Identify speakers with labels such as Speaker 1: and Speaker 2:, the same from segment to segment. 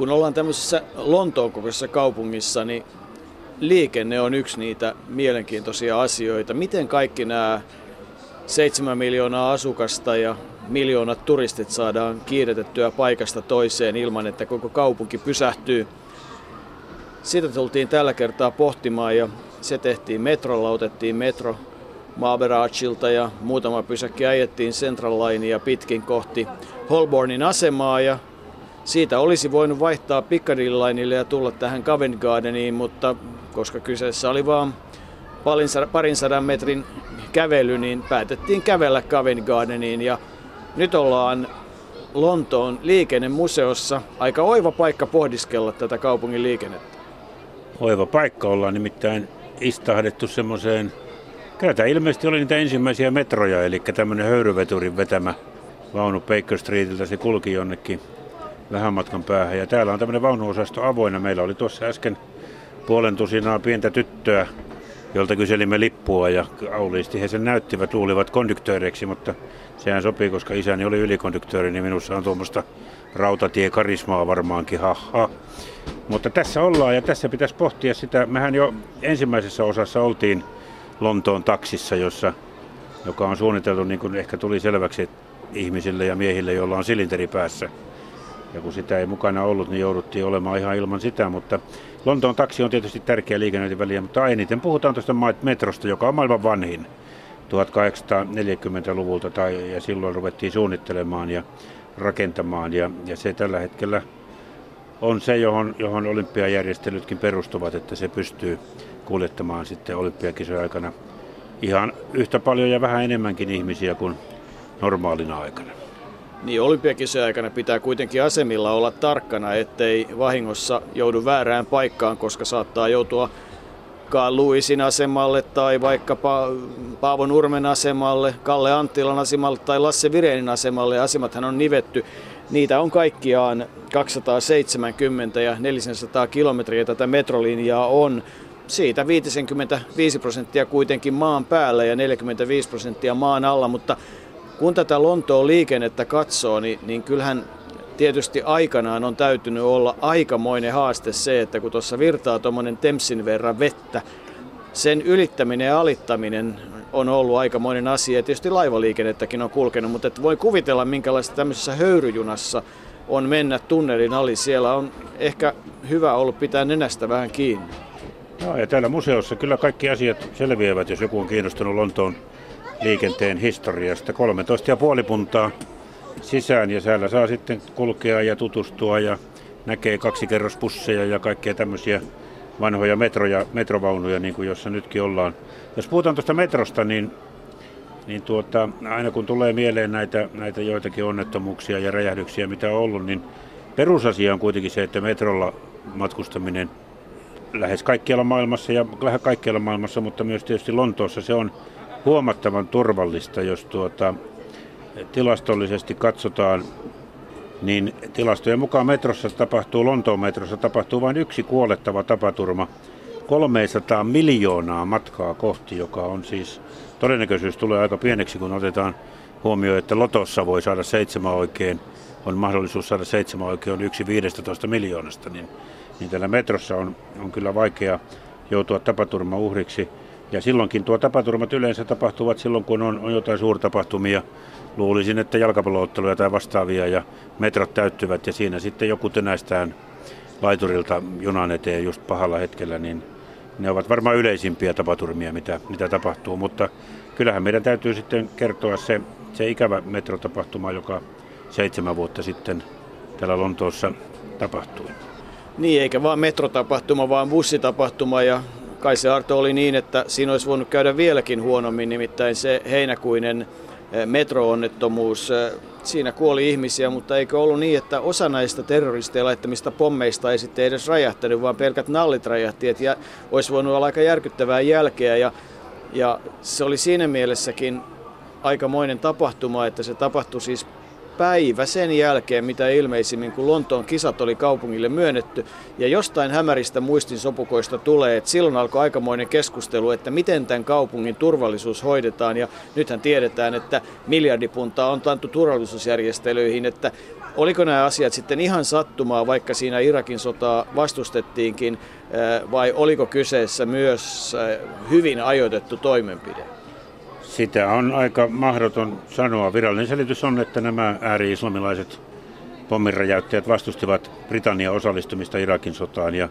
Speaker 1: kun ollaan tämmöisessä Lontoon kokoisessa kaupungissa, niin liikenne on yksi niitä mielenkiintoisia asioita. Miten kaikki nämä 7 miljoonaa asukasta ja miljoonat turistit saadaan kiiretettyä paikasta toiseen ilman, että koko kaupunki pysähtyy. Sitä tultiin tällä kertaa pohtimaan ja se tehtiin metrolla, otettiin metro Maaberaachilta ja muutama pysäkki ajettiin Central Linea pitkin kohti Holbornin asemaa ja siitä olisi voinut vaihtaa Piccadilly ja tulla tähän Covent Gardeniin, mutta koska kyseessä oli vain parin sadan metrin kävely, niin päätettiin kävellä Covent Gardeniin ja nyt ollaan Lontoon liikennemuseossa. Aika oiva paikka pohdiskella tätä kaupungin liikennettä.
Speaker 2: Oiva paikka ollaan nimittäin istahdettu semmoiseen, kyllä tämä ilmeisesti oli niitä ensimmäisiä metroja, eli tämmöinen höyryveturin vetämä vaunu Baker Streetiltä, se kulki jonnekin vähän matkan päähän. Ja täällä on tämmöinen vaunuosasto avoinna. Meillä oli tuossa äsken puolen tusinaa pientä tyttöä, jolta kyselimme lippua ja auliisti he sen näyttivät, luulivat konduktööreiksi, mutta sehän sopii, koska isäni oli ylikonduktööri, niin minussa on tuommoista rautatiekarismaa varmaankin, haha. Mutta tässä ollaan ja tässä pitäisi pohtia sitä. Mehän jo ensimmäisessä osassa oltiin Lontoon taksissa, jossa, joka on suunniteltu, niin kuin ehkä tuli selväksi ihmisille ja miehille, joilla on silinteri päässä. Ja kun sitä ei mukana ollut, niin jouduttiin olemaan ihan ilman sitä, mutta Lontoon taksi on tietysti tärkeä liikennöintiväliä, mutta eniten puhutaan tuosta metrosta, joka on maailman vanhin 1840-luvulta tai, ja silloin ruvettiin suunnittelemaan ja rakentamaan ja, ja se tällä hetkellä on se, johon, johon olympiajärjestelytkin perustuvat, että se pystyy kuljettamaan sitten olympiakisojen aikana ihan yhtä paljon ja vähän enemmänkin ihmisiä kuin normaalina aikana.
Speaker 1: Niin olympiakisojen aikana pitää kuitenkin asemilla olla tarkkana, ettei vahingossa joudu väärään paikkaan, koska saattaa joutua Karl Luisin asemalle tai vaikkapa Paavo Nurmen asemalle, Kalle Anttilan asemalle tai Lasse Virenin asemalle. Asemathan on nivetty. Niitä on kaikkiaan 270 ja 400 kilometriä tätä metrolinjaa on. Siitä 55 prosenttia kuitenkin maan päällä ja 45 prosenttia maan alla, mutta kun tätä Lontoon liikennettä katsoo, niin, niin kyllähän tietysti aikanaan on täytynyt olla aikamoinen haaste se, että kun tuossa virtaa tuommoinen Tempsin verran vettä, sen ylittäminen ja alittaminen on ollut aikamoinen asia. Tietysti laivaliikennettäkin on kulkenut, mutta et voi kuvitella, minkälaista tämmöisessä höyryjunassa on mennä tunnelin ali. Siellä on ehkä hyvä ollut pitää nenästä vähän kiinni.
Speaker 2: Joo, ja täällä museossa kyllä kaikki asiat selviävät, jos joku on kiinnostunut Lontoon liikenteen historiasta. 13,5 puntaa sisään ja siellä saa sitten kulkea ja tutustua ja näkee kaksikerrospusseja ja kaikkea tämmöisiä vanhoja metroja, metrovaunuja, niin kuin jossa nytkin ollaan. Jos puhutaan tuosta metrosta, niin, niin tuota, aina kun tulee mieleen näitä, näitä joitakin onnettomuuksia ja räjähdyksiä, mitä on ollut, niin perusasia on kuitenkin se, että metrolla matkustaminen lähes kaikkialla maailmassa ja lähes kaikkialla maailmassa, mutta myös tietysti Lontoossa se on huomattavan turvallista, jos tuota, tilastollisesti katsotaan, niin tilastojen mukaan metrossa tapahtuu, Lontoon metrossa tapahtuu vain yksi kuolettava tapaturma 300 miljoonaa matkaa kohti, joka on siis todennäköisyys tulee aika pieneksi, kun otetaan huomioon, että Lotossa voi saada seitsemän oikein, on mahdollisuus saada seitsemän oikein, on yksi 15 miljoonasta, niin, niin tällä metrossa on, on kyllä vaikea joutua tapaturma uhriksi. Ja silloinkin tuo tapaturmat yleensä tapahtuvat silloin, kun on, on jotain suurtapahtumia. Luulisin, että jalkapallootteluja tai vastaavia ja metrot täyttyvät ja siinä sitten joku tönäistään laiturilta junan eteen just pahalla hetkellä, niin ne ovat varmaan yleisimpiä tapaturmia, mitä, mitä tapahtuu. Mutta kyllähän meidän täytyy sitten kertoa se, se ikävä metrotapahtuma, joka seitsemän vuotta sitten täällä Lontoossa tapahtui.
Speaker 1: Niin, eikä vaan metrotapahtuma, vaan bussitapahtuma ja kai se Arto oli niin, että siinä olisi voinut käydä vieläkin huonommin, nimittäin se heinäkuinen eh, metroonnettomuus. Eh, siinä kuoli ihmisiä, mutta eikö ollut niin, että osa näistä terroristeja laittamista pommeista ei sitten edes räjähtänyt, vaan pelkät nallit räjähti, että olisi voinut olla aika järkyttävää jälkeä. Ja, ja se oli siinä mielessäkin aikamoinen tapahtuma, että se tapahtui siis päivä sen jälkeen, mitä ilmeisimmin, kun Lontoon kisat oli kaupungille myönnetty. Ja jostain hämäristä muistin sopukoista tulee, että silloin alkoi aikamoinen keskustelu, että miten tämän kaupungin turvallisuus hoidetaan. Ja nythän tiedetään, että miljardipuntaa on tantu turvallisuusjärjestelyihin, että Oliko nämä asiat sitten ihan sattumaa, vaikka siinä Irakin sotaa vastustettiinkin, vai oliko kyseessä myös hyvin ajoitettu toimenpide?
Speaker 2: Sitä on aika mahdoton sanoa. Virallinen selitys on, että nämä ääri-islamilaiset pomminräjäyttäjät vastustivat Britannian osallistumista Irakin sotaan ja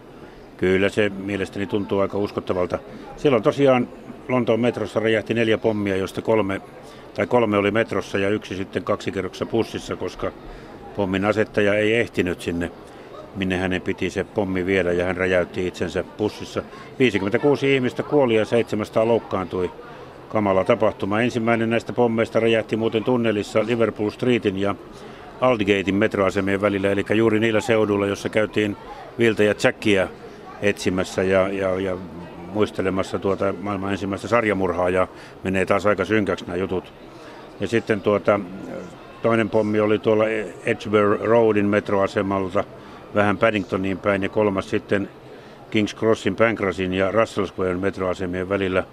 Speaker 2: kyllä se mielestäni tuntuu aika uskottavalta. Silloin tosiaan Lontoon metrossa räjähti neljä pommia, joista kolme, tai kolme oli metrossa ja yksi sitten kaksikerroksessa pussissa, koska pommin asettaja ei ehtinyt sinne, minne hänen piti se pommi viedä ja hän räjäytti itsensä pussissa. 56 ihmistä kuoli ja 700 loukkaantui. Kamala tapahtuma. Ensimmäinen näistä pommeista räjähti muuten tunnelissa Liverpool Streetin ja Aldgatein metroasemien välillä, eli juuri niillä seuduilla, jossa käytiin Viltä ja Jackia etsimässä ja, ja, ja muistelemassa tuota maailman ensimmäistä sarjamurhaa ja menee taas aika synkäksi nämä jutut. Ja sitten tuota, toinen pommi oli tuolla Edgeware Roadin metroasemalta vähän Paddingtoniin päin ja kolmas sitten King's Crossin, Pancrasin ja Russell Squaren metroasemien välillä.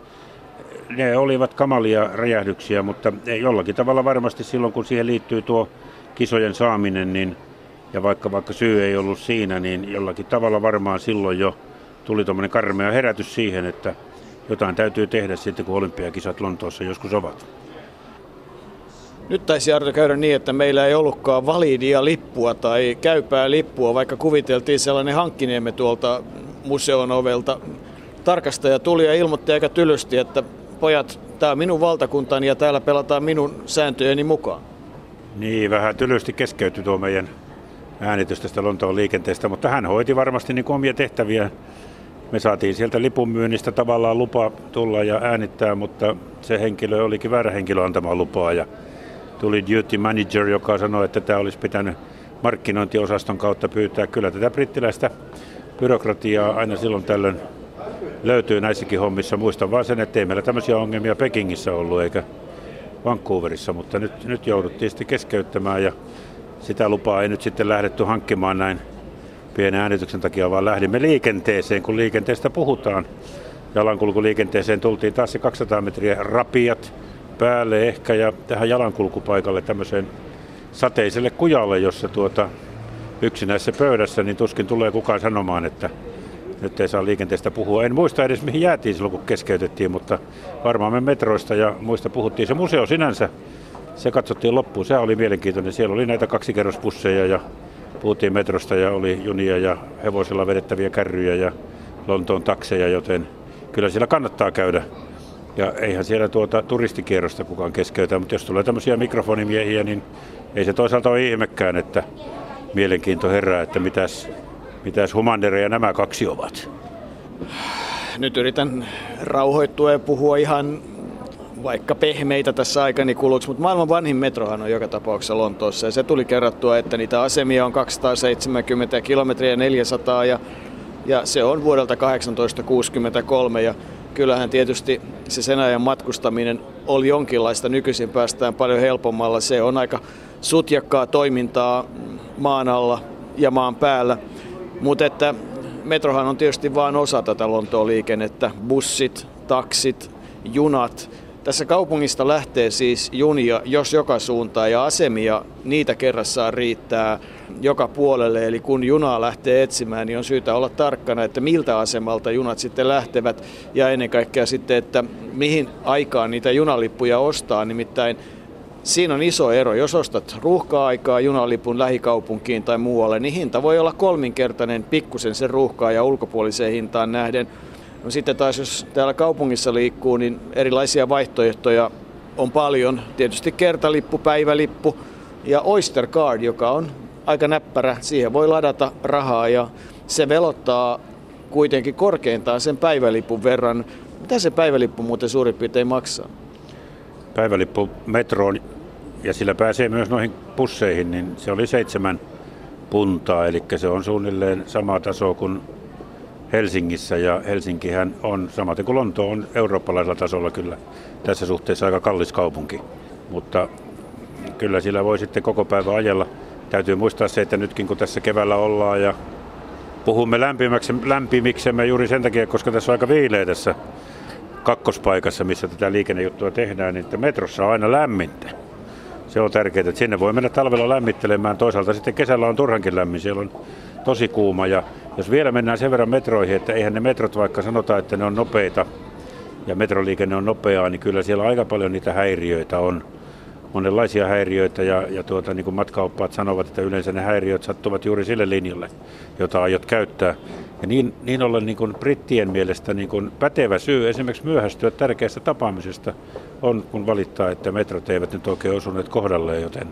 Speaker 2: Ne olivat kamalia räjähdyksiä, mutta jollakin tavalla varmasti silloin kun siihen liittyy tuo kisojen saaminen, niin, ja vaikka, vaikka syy ei ollut siinä, niin jollakin tavalla varmaan silloin jo tuli tuommoinen karmea herätys siihen, että jotain täytyy tehdä sitten, kun olympiakisat Lontoossa joskus ovat.
Speaker 1: Nyt taisi Arto käydä niin, että meillä ei ollutkaan validia lippua tai käypää lippua, vaikka kuviteltiin sellainen hankkineemme tuolta museon ovelta. Tarkastaja tuli ja ilmoitti aika tylysti, että pojat, tämä on minun valtakuntani ja täällä pelataan minun sääntöjeni mukaan.
Speaker 2: Niin, vähän tylysti keskeytyi tuo meidän äänitys tästä Lontoon liikenteestä, mutta hän hoiti varmasti niin omia tehtäviä. Me saatiin sieltä lipun myynnistä tavallaan lupa tulla ja äänittää, mutta se henkilö olikin väärä henkilö antamaan lupaa ja tuli duty manager, joka sanoi, että tämä olisi pitänyt markkinointiosaston kautta pyytää. Kyllä tätä brittiläistä byrokratiaa aina silloin tällöin löytyy näissäkin hommissa. Muistan vaan sen, että ei meillä tämmöisiä ongelmia Pekingissä ollut eikä Vancouverissa, mutta nyt, nyt jouduttiin sitten keskeyttämään ja sitä lupaa ei nyt sitten lähdetty hankkimaan näin pienen äänityksen takia, vaan lähdimme liikenteeseen, kun liikenteestä puhutaan. Jalankulkuliikenteeseen tultiin taas se 200 metriä rapiat päälle ehkä ja tähän jalankulkupaikalle tämmöiseen sateiselle kujalle, jossa tuota, yksinäisessä pöydässä, niin tuskin tulee kukaan sanomaan, että nyt ei saa liikenteestä puhua. En muista edes mihin jäätiin silloin, kun keskeytettiin, mutta varmaan me metroista ja muista puhuttiin. Se museo sinänsä, se katsottiin loppuun. Se oli mielenkiintoinen. Siellä oli näitä kaksikerrospusseja ja puhuttiin metrosta ja oli junia ja hevosilla vedettäviä kärryjä ja Lontoon takseja, joten kyllä siellä kannattaa käydä. Ja eihän siellä tuota turistikierrosta kukaan keskeytä, mutta jos tulee tämmöisiä mikrofonimiehiä, niin ei se toisaalta ole ihmekään, että mielenkiinto herää, että mitäs Mitäs Humandereja nämä kaksi ovat?
Speaker 1: Nyt yritän rauhoittua ja puhua ihan vaikka pehmeitä tässä aikani kuluksi, mutta maailman vanhin metrohan on joka tapauksessa Lontoossa ja se tuli kerrattua, että niitä asemia on 270 kilometriä 400 ja, ja se on vuodelta 1863 ja kyllähän tietysti se sen ajan matkustaminen oli jonkinlaista, nykyisin päästään paljon helpommalla, se on aika sutjakkaa toimintaa maan alla ja maan päällä. Mutta että metrohan on tietysti vain osa tätä Lontoon liikennettä. Bussit, taksit, junat. Tässä kaupungista lähtee siis junia, jos joka suuntaan, ja asemia niitä kerrassaan riittää joka puolelle. Eli kun junaa lähtee etsimään, niin on syytä olla tarkkana, että miltä asemalta junat sitten lähtevät, ja ennen kaikkea sitten, että mihin aikaan niitä junalippuja ostaa. Nimittäin Siinä on iso ero. Jos ostat ruuhka-aikaa junalipun lähikaupunkiin tai muualle, niin hinta voi olla kolminkertainen pikkusen sen ruuhkaa ja ulkopuoliseen hintaan nähden. No sitten taas jos täällä kaupungissa liikkuu, niin erilaisia vaihtoehtoja on paljon. Tietysti kertalippu, päivälippu ja Oyster Card, joka on aika näppärä. Siihen voi ladata rahaa ja se velottaa kuitenkin korkeintaan sen päivälipun verran. Mitä se päivälippu muuten suurin piirtein maksaa?
Speaker 2: Päivälippu metroon ja sillä pääsee myös noihin pusseihin, niin se oli seitsemän puntaa, eli se on suunnilleen sama taso kuin Helsingissä, ja Helsinkihän on, samaten kuin Lonto on eurooppalaisella tasolla kyllä tässä suhteessa aika kallis kaupunki, mutta kyllä sillä voi sitten koko päivä ajella. Täytyy muistaa se, että nytkin kun tässä keväällä ollaan ja puhumme lämpimiksemme juuri sen takia, koska tässä on aika viileä tässä kakkospaikassa, missä tätä liikennejuttua tehdään, niin että metrossa on aina lämmintä Se on tärkeää, että sinne voi mennä talvella lämmittelemään. Toisaalta sitten kesällä on turhankin lämmin, siellä on tosi kuuma. Ja jos vielä mennään sen verran metroihin, että eihän ne metrot, vaikka sanotaan, että ne on nopeita ja metroliikenne on nopeaa, niin kyllä siellä aika paljon niitä häiriöitä on monenlaisia häiriöitä ja, ja tuota, niin kuin matkaoppaat sanovat, että yleensä ne häiriöt sattuvat juuri sille linjalle, jota aiot käyttää. Ja niin, niin ollen niin kuin brittien mielestä niin kuin pätevä syy esimerkiksi myöhästyä tärkeästä tapaamisesta on, kun valittaa, että metrot eivät nyt oikein osuneet kohdalleen, joten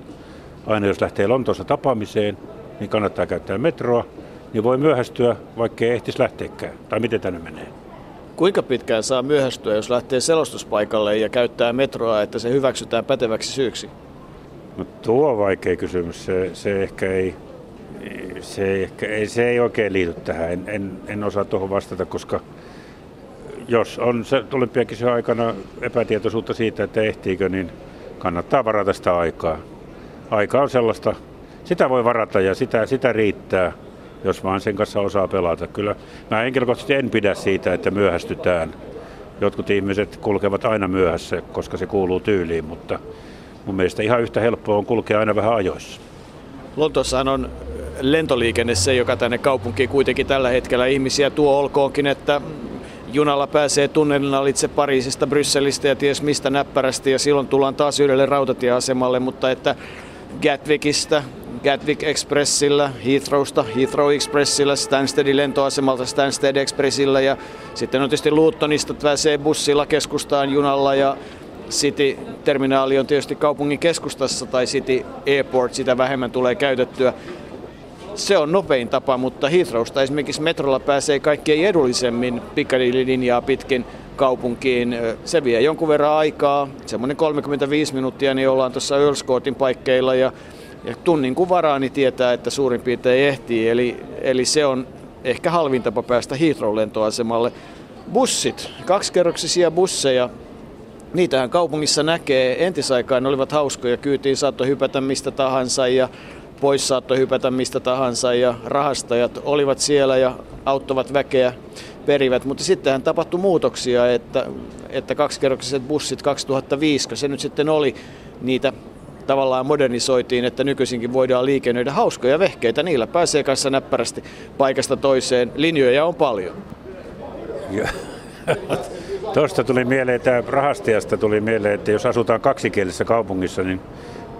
Speaker 2: aina jos lähtee Lontoossa tapaamiseen, niin kannattaa käyttää metroa, niin voi myöhästyä, vaikka ei ehtisi lähteekään. Tai miten tänne menee?
Speaker 1: Kuinka pitkään saa myöhästyä, jos lähtee selostuspaikalle ja käyttää metroa, että se hyväksytään päteväksi syyksi?
Speaker 2: No tuo on vaikea kysymys. Se, se ehkä ei, se, ehkä, ei, se ei oikein liity tähän. En, en, en osaa tuohon vastata, koska jos on olympiakisojen aikana epätietoisuutta siitä, että ehtiikö, niin kannattaa varata sitä aikaa. Aika on sellaista, sitä voi varata ja sitä, sitä riittää jos vaan sen kanssa osaa pelata. Kyllä mä henkilökohtaisesti en pidä siitä, että myöhästytään. Jotkut ihmiset kulkevat aina myöhässä, koska se kuuluu tyyliin, mutta mun mielestä ihan yhtä helppoa on kulkea aina vähän ajoissa.
Speaker 1: Lontossahan on lentoliikenne se, joka tänne kaupunkiin kuitenkin tällä hetkellä ihmisiä tuo olkoonkin, että junalla pääsee tunnelin alitse Pariisista, Brysselistä ja ties mistä näppärästi ja silloin tullaan taas yhdelle rautatieasemalle, mutta että Gatwickistä Gatwick Expressillä, Heathrowsta, Heathrow Expressillä, Stanstedin lentoasemalta Stansted Expressillä ja sitten on tietysti Luuttonista pääsee bussilla keskustaan junalla ja City-terminaali on tietysti kaupungin keskustassa tai City Airport, sitä vähemmän tulee käytettyä. Se on nopein tapa, mutta Heathrowsta esimerkiksi metrolla pääsee kaikkein edullisemmin Piccadilly-linjaa pitkin kaupunkiin. Se vie jonkun verran aikaa, semmoinen 35 minuuttia, niin ollaan tuossa Earls Courtin paikkeilla ja ja tunnin kun varaa, niin tietää, että suurin piirtein ehtii. Eli, eli se on ehkä halvin tapa päästä Heathrow-lentoasemalle. Bussit, kaksikerroksisia busseja, niitähän kaupungissa näkee. Entisaikaan ne olivat hauskoja, kyytiin saattoi hypätä mistä tahansa ja pois saattoi hypätä mistä tahansa ja rahastajat olivat siellä ja auttavat väkeä perivät, mutta sittenhän tapahtui muutoksia, että, että kaksikerroksiset bussit 2005, se nyt sitten oli niitä tavallaan modernisoitiin, että nykyisinkin voidaan liikennöidä hauskoja vehkeitä. Niillä pääsee kanssa näppärästi paikasta toiseen. Linjoja on paljon.
Speaker 2: Tuosta tuli mieleen, että rahastajasta tuli mieleen, että jos asutaan kaksikielisessä kaupungissa, niin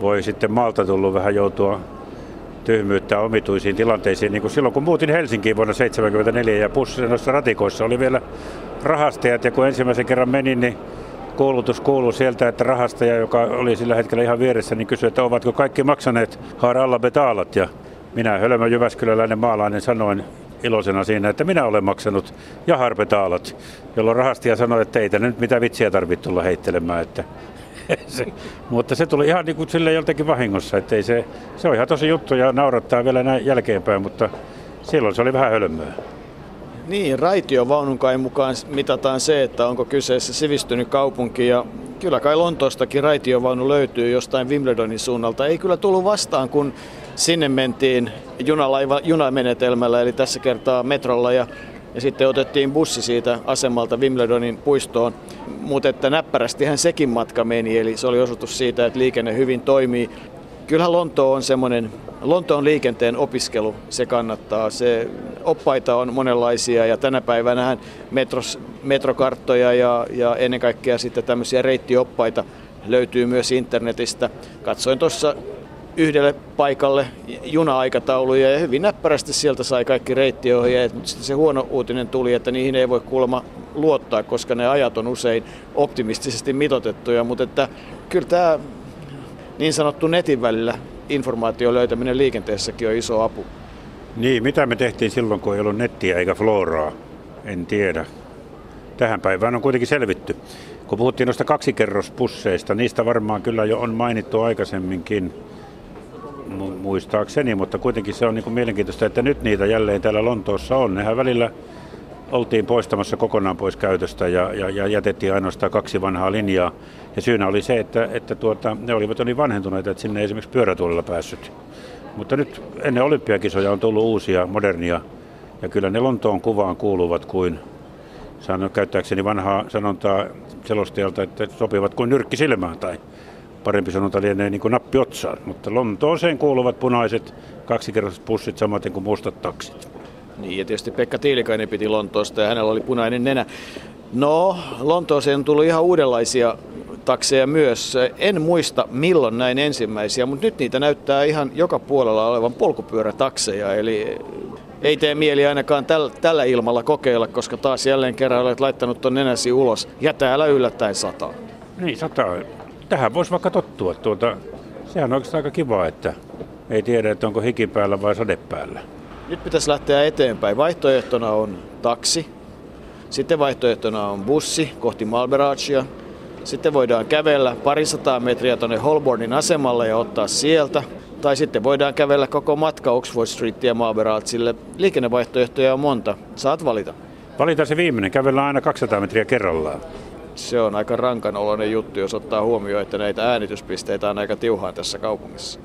Speaker 2: voi sitten maalta tullut vähän joutua tyhmyyttä omituisiin tilanteisiin. Niin kuin silloin kun muutin Helsinkiin vuonna 1974 ja bussissa ratikoissa oli vielä rahastajat ja kun ensimmäisen kerran menin, niin kuulutus kuuluu sieltä, että rahastaja, joka oli sillä hetkellä ihan vieressä, niin kysyi, että ovatko kaikki maksaneet Haralla betaalat. Ja minä hölmö Jyväskyläläinen maalainen sanoin iloisena siinä, että minä olen maksanut ja harpetaalat, jolloin rahastaja sanoi, että ei nyt mitä vitsiä tarvitse tulla heittelemään. Että se, mutta se tuli ihan niin kuin sille joltakin vahingossa, että se, se on ihan tosi juttu ja naurattaa vielä näin jälkeenpäin, mutta silloin se oli vähän hölmöä.
Speaker 1: Niin, raitiovaunun kai mukaan mitataan se, että onko kyseessä sivistynyt kaupunki ja kyllä kai Lontoostakin raitiovaunu löytyy jostain Wimbledonin suunnalta. Ei kyllä tullut vastaan, kun sinne mentiin junalaiva, junamenetelmällä, eli tässä kertaa metrolla ja, ja sitten otettiin bussi siitä asemalta Wimbledonin puistoon. Mutta että näppärästihän sekin matka meni, eli se oli osoitus siitä, että liikenne hyvin toimii. Kyllähän Lonto on semmoinen, Lontoon liikenteen opiskelu, se kannattaa. Se, oppaita on monenlaisia ja tänä päivänä metros, metrokarttoja ja, ja ennen kaikkea sitten tämmöisiä reittioppaita löytyy myös internetistä. Katsoin tuossa yhdelle paikalle juna-aikatauluja ja hyvin näppärästi sieltä sai kaikki reittiohjeet, mutta sitten se huono uutinen tuli, että niihin ei voi kuulemma luottaa, koska ne ajat on usein optimistisesti mitotettuja, mutta että kyllä tämä niin sanottu netin välillä informaation löytäminen liikenteessäkin on iso apu.
Speaker 2: Niin, mitä me tehtiin silloin, kun ei ollut nettiä eikä floraa? En tiedä. Tähän päivään on kuitenkin selvitty. Kun puhuttiin noista kaksikerrospusseista, niistä varmaan kyllä jo on mainittu aikaisemminkin muistaakseni, mutta kuitenkin se on niin kuin mielenkiintoista, että nyt niitä jälleen täällä Lontoossa on. Nehän välillä oltiin poistamassa kokonaan pois käytöstä ja, ja, ja jätettiin ainoastaan kaksi vanhaa linjaa. Ja syynä oli se, että, että tuota, ne olivat niin vanhentuneita, että sinne ei esimerkiksi pyörätuolilla päässyt. Mutta nyt ennen olympiakisoja on tullut uusia, modernia, ja kyllä ne Lontoon kuvaan kuuluvat kuin, sanon käyttääkseni vanhaa sanontaa selostajalta, että sopivat kuin nyrkki silmään tai parempi sanonta lienee niin kuin nappi otsaan. Mutta Lontooseen kuuluvat punaiset kaksikerraiset pussit samaten kuin mustat taksit.
Speaker 1: Niin, ja tietysti Pekka Tiilikainen piti Lontoosta ja hänellä oli punainen nenä. No, Lontooseen on tullut ihan uudenlaisia takseja myös. En muista milloin näin ensimmäisiä, mutta nyt niitä näyttää ihan joka puolella olevan polkupyörätakseja. Eli ei tee mieli ainakaan täl, tällä ilmalla kokeilla, koska taas jälleen kerran olet laittanut ton nenäsi ulos ja täällä yllättäen sataa.
Speaker 2: Niin, sataa. Tähän voisi vaikka tottua. Tuota, sehän on oikeastaan aika kiva, että ei tiedä, että onko hiki päällä vai sade päällä.
Speaker 1: Nyt pitäisi lähteä eteenpäin. Vaihtoehtona on taksi, sitten vaihtoehtona on bussi kohti Malberagea. Sitten voidaan kävellä parisataa metriä tuonne Holbornin asemalle ja ottaa sieltä. Tai sitten voidaan kävellä koko matka Oxford Streetia Malberagsille. Liikennevaihtoehtoja on monta. Saat valita.
Speaker 2: Valita se viimeinen. Kävellään aina 200 metriä kerrallaan.
Speaker 1: Se on aika rankanoloinen juttu, jos ottaa huomioon, että näitä äänityspisteitä on aika tiuhaan tässä kaupungissa.